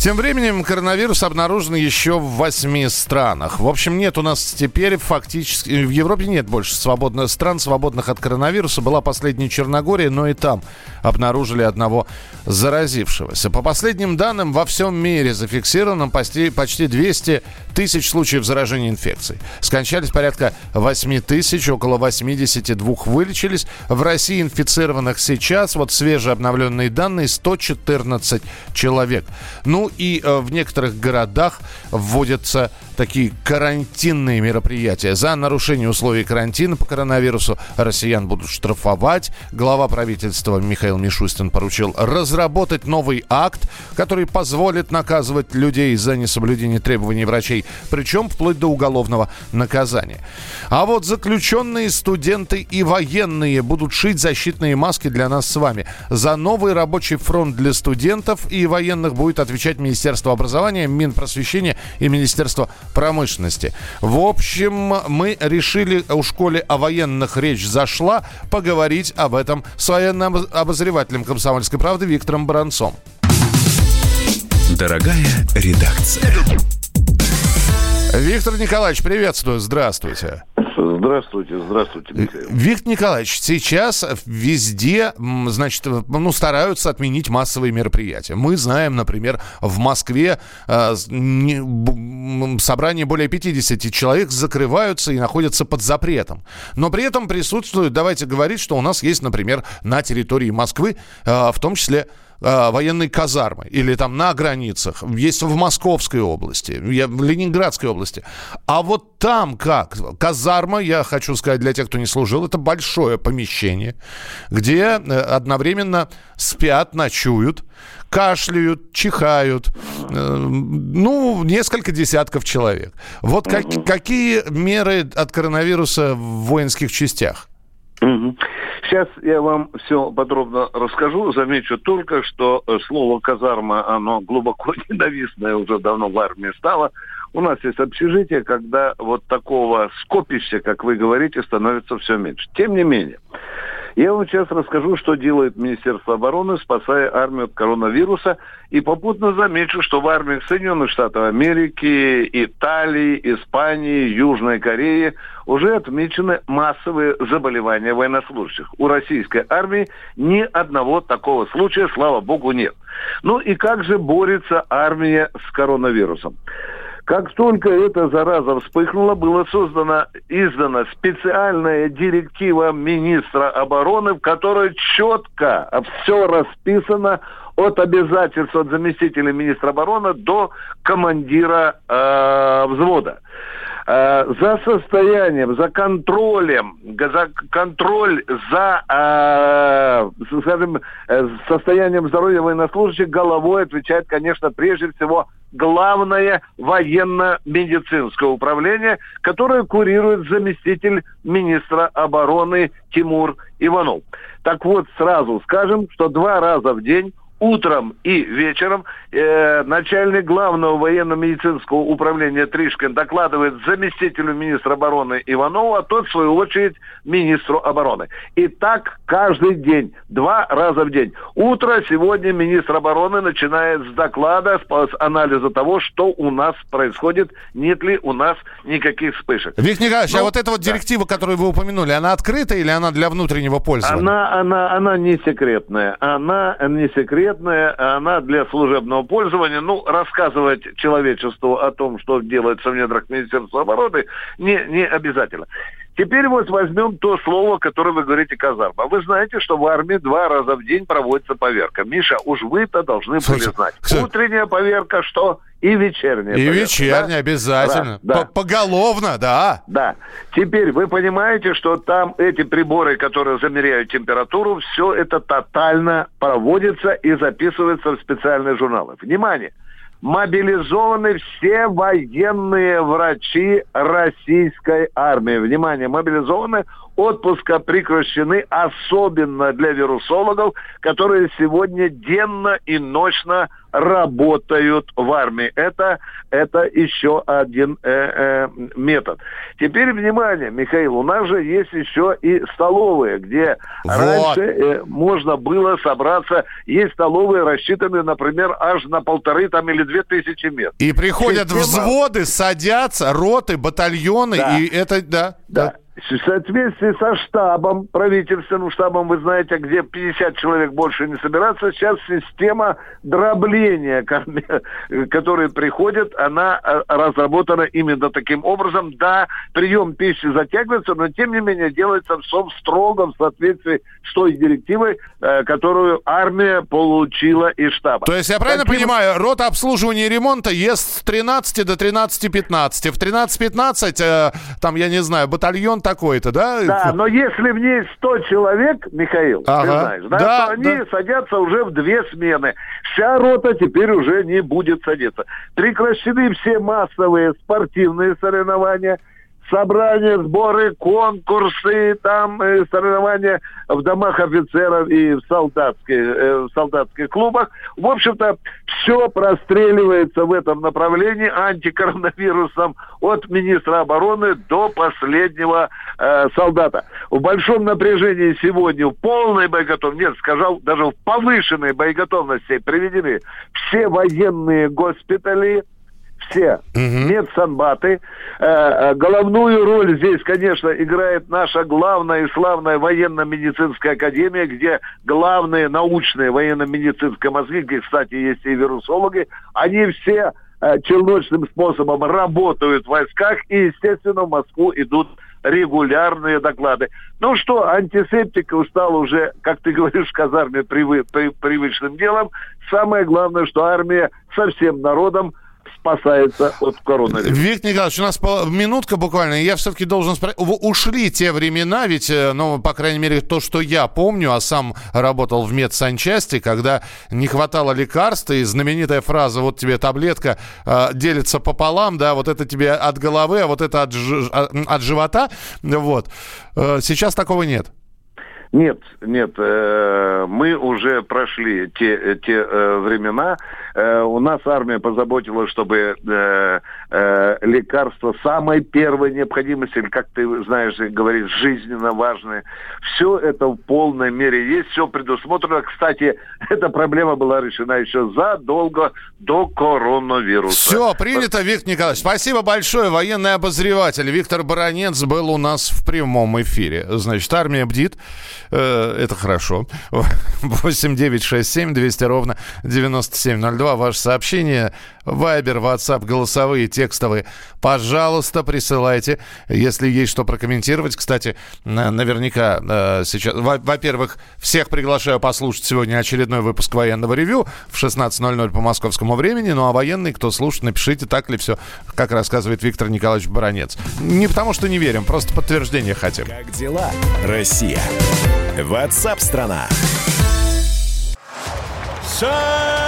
Тем временем коронавирус обнаружен еще в восьми странах. В общем, нет у нас теперь фактически... В Европе нет больше свободных стран, свободных от коронавируса. Была последняя Черногория, но и там обнаружили одного заразившегося. По последним данным, во всем мире зафиксировано почти, почти 200 тысяч случаев заражения инфекцией. Скончались порядка 8 тысяч, около 82 вылечились. В России инфицированных сейчас, вот свежие обновленные данные, 114 человек. Ну, и э, в некоторых городах вводятся такие карантинные мероприятия. За нарушение условий карантина по коронавирусу россиян будут штрафовать. Глава правительства Михаил Мишустин поручил разработать новый акт, который позволит наказывать людей за несоблюдение требований врачей, причем вплоть до уголовного наказания. А вот заключенные студенты и военные будут шить защитные маски для нас с вами. За новый рабочий фронт для студентов и военных будет отвечать Министерство образования, Минпросвещения и Министерство промышленности. В общем, мы решили, у школе о военных речь зашла, поговорить об этом с военным обозревателем «Комсомольской правды» Виктором Баранцом. Дорогая редакция. Виктор Николаевич, приветствую, здравствуйте. Здравствуйте, здравствуйте, Михаил. Виктор Николаевич, сейчас везде, значит, ну, стараются отменить массовые мероприятия. Мы знаем, например, в Москве э, собрание более 50 человек закрываются и находятся под запретом. Но при этом присутствуют, давайте говорить, что у нас есть, например, на территории Москвы, э, в том числе э, военной казармы или там на границах, есть в Московской области, в Ленинградской области. А вот там как? Казарма, я хочу сказать для тех, кто не служил, это большое помещение, где э, одновременно спят, ночуют, кашляют, чихают, э, ну, несколько десятков человек. Вот как, какие меры от коронавируса в воинских частях? Сейчас я вам все подробно расскажу. Замечу только, что э, слово «казарма», оно глубоко ненавистное уже давно в армии стало. У нас есть общежитие, когда вот такого скопища, как вы говорите, становится все меньше. Тем не менее, я вам сейчас расскажу, что делает Министерство обороны, спасая армию от коронавируса. И попутно замечу, что в армиях Соединенных Штатов Америки, Италии, Испании, Южной Кореи уже отмечены массовые заболевания военнослужащих. У российской армии ни одного такого случая, слава богу, нет. Ну и как же борется армия с коронавирусом? Как только эта зараза вспыхнула, была создана, издана специальная директива министра обороны, в которой четко все расписано от обязательств от заместителя министра обороны до командира э, взвода. Э, за состоянием, за контролем, за контроль за, э, скажем, э, состоянием здоровья военнослужащих головой отвечает, конечно, прежде всего главное военно-медицинское управление, которое курирует заместитель министра обороны Тимур Иванов. Так вот, сразу скажем, что два раза в день утром и вечером э, начальник главного военно-медицинского управления Тришкин докладывает заместителю министра обороны Иванову, а тот, в свою очередь, министру обороны. И так каждый день, два раза в день. Утро сегодня министр обороны начинает с доклада, с, с анализа того, что у нас происходит, нет ли у нас никаких вспышек. Виктор Николаевич, а ну, а вот эта вот директива, да. которую вы упомянули, она открыта или она для внутреннего пользования? Она, она, она не секретная. Она не секретная секретная, она для служебного пользования. Ну, рассказывать человечеству о том, что делается в недрах Министерства обороны, не, не обязательно. Теперь вот возьмем то слово, которое вы говорите казарма. Вы знаете, что в армии два раза в день проводится поверка. Миша, уж вы-то должны были знать. Утренняя поверка что? И вечерняя. И поверка, вечерняя, да? обязательно. Да, да. Поголовно, да. Да. Теперь вы понимаете, что там эти приборы, которые замеряют температуру, все это тотально проводится и записывается в специальные журналы. Внимание! Мобилизованы все военные врачи российской армии. Внимание, мобилизованы отпуска прекращены, особенно для вирусологов, которые сегодня денно и ночно работают в армии. Это, это еще один э, э, метод. Теперь внимание, Михаил, у нас же есть еще и столовые, где вот. раньше э, можно было собраться. Есть столовые, рассчитанные, например, аж на полторы там, или две тысячи мест. И приходят Система... взводы, садятся, роты, батальоны, да. и это, да. Да. да. В соответствии со штабом, правительственным штабом, вы знаете, где 50 человек больше не собираться, сейчас система дробления, которые приходят, она э, разработана именно таким образом. Да, прием пищи затягивается, но тем не менее делается все строго в соответствии с той директивой, э, которую армия получила из штаба. То есть я правильно таким... понимаю, рота обслуживания и ремонта ест с 13 до 13.15. В 13.15, э, там, я не знаю, батальон такой-то, да? Да, но если в ней 100 человек, Михаил, ага. ты знаешь, да, да, то они да. садятся уже в две смены. Вся рота теперь уже не будет садиться. Прекращены все массовые спортивные соревнования – собрания, сборы, конкурсы, там э, соревнования в домах офицеров и в солдатских, э, в солдатских клубах. В общем-то, все простреливается в этом направлении антикоронавирусом от министра обороны до последнего э, солдата. В большом напряжении сегодня в полной боеготовности, нет, сказал, даже в повышенной боеготовности приведены все военные госпитали, все угу. медсанбаты. Э, э, головную роль здесь, конечно, играет наша главная и славная военно-медицинская академия, где главные научные военно-медицинские мозги, где, кстати, есть и вирусологи, они все э, челночным способом работают в войсках, и, естественно, в Москву идут регулярные доклады. Ну что, антисептика стал уже, как ты говоришь, в казарме привы, при, привычным делом. Самое главное, что армия со всем народом спасается от коронавируса. Виктор Николаевич, у нас минутка буквально, я все-таки должен спросить, ушли те времена, ведь, э, ну, по крайней мере, то, что я помню, а сам работал в медсанчасти, когда не хватало лекарств, и знаменитая фраза, вот тебе таблетка э, делится пополам, да, вот это тебе от головы, а вот это от, а, от живота, вот. Э, сейчас такого нет. Нет, нет, э, мы уже прошли те, те времена. Э, у нас армия позаботилась, чтобы э, э, лекарства самой первой необходимости, или, как ты знаешь, говоришь, жизненно важные, все это в полной мере есть, все предусмотрено. Кстати, эта проблема была решена еще задолго до коронавируса. Все, принято, Виктор Николаевич. Спасибо большое. Военный обозреватель Виктор Баранец был у нас в прямом эфире. Значит, армия бдит. Э, это хорошо. 8 9 6 7 200 ровно 9702. Ваше сообщение. Вайбер, WhatsApp, голосовые, текстовые. Пожалуйста, присылайте, если есть что прокомментировать. Кстати, наверняка э, сейчас... Во-первых, всех приглашаю послушать сегодня очередной выпуск военного ревю в 16.00 по московскому времени. Ну а военный, кто слушает, напишите, так ли все, как рассказывает Виктор Николаевич Баранец. Не потому что не верим, просто подтверждение хотим. Как дела, Россия? Ватсап-страна! Самые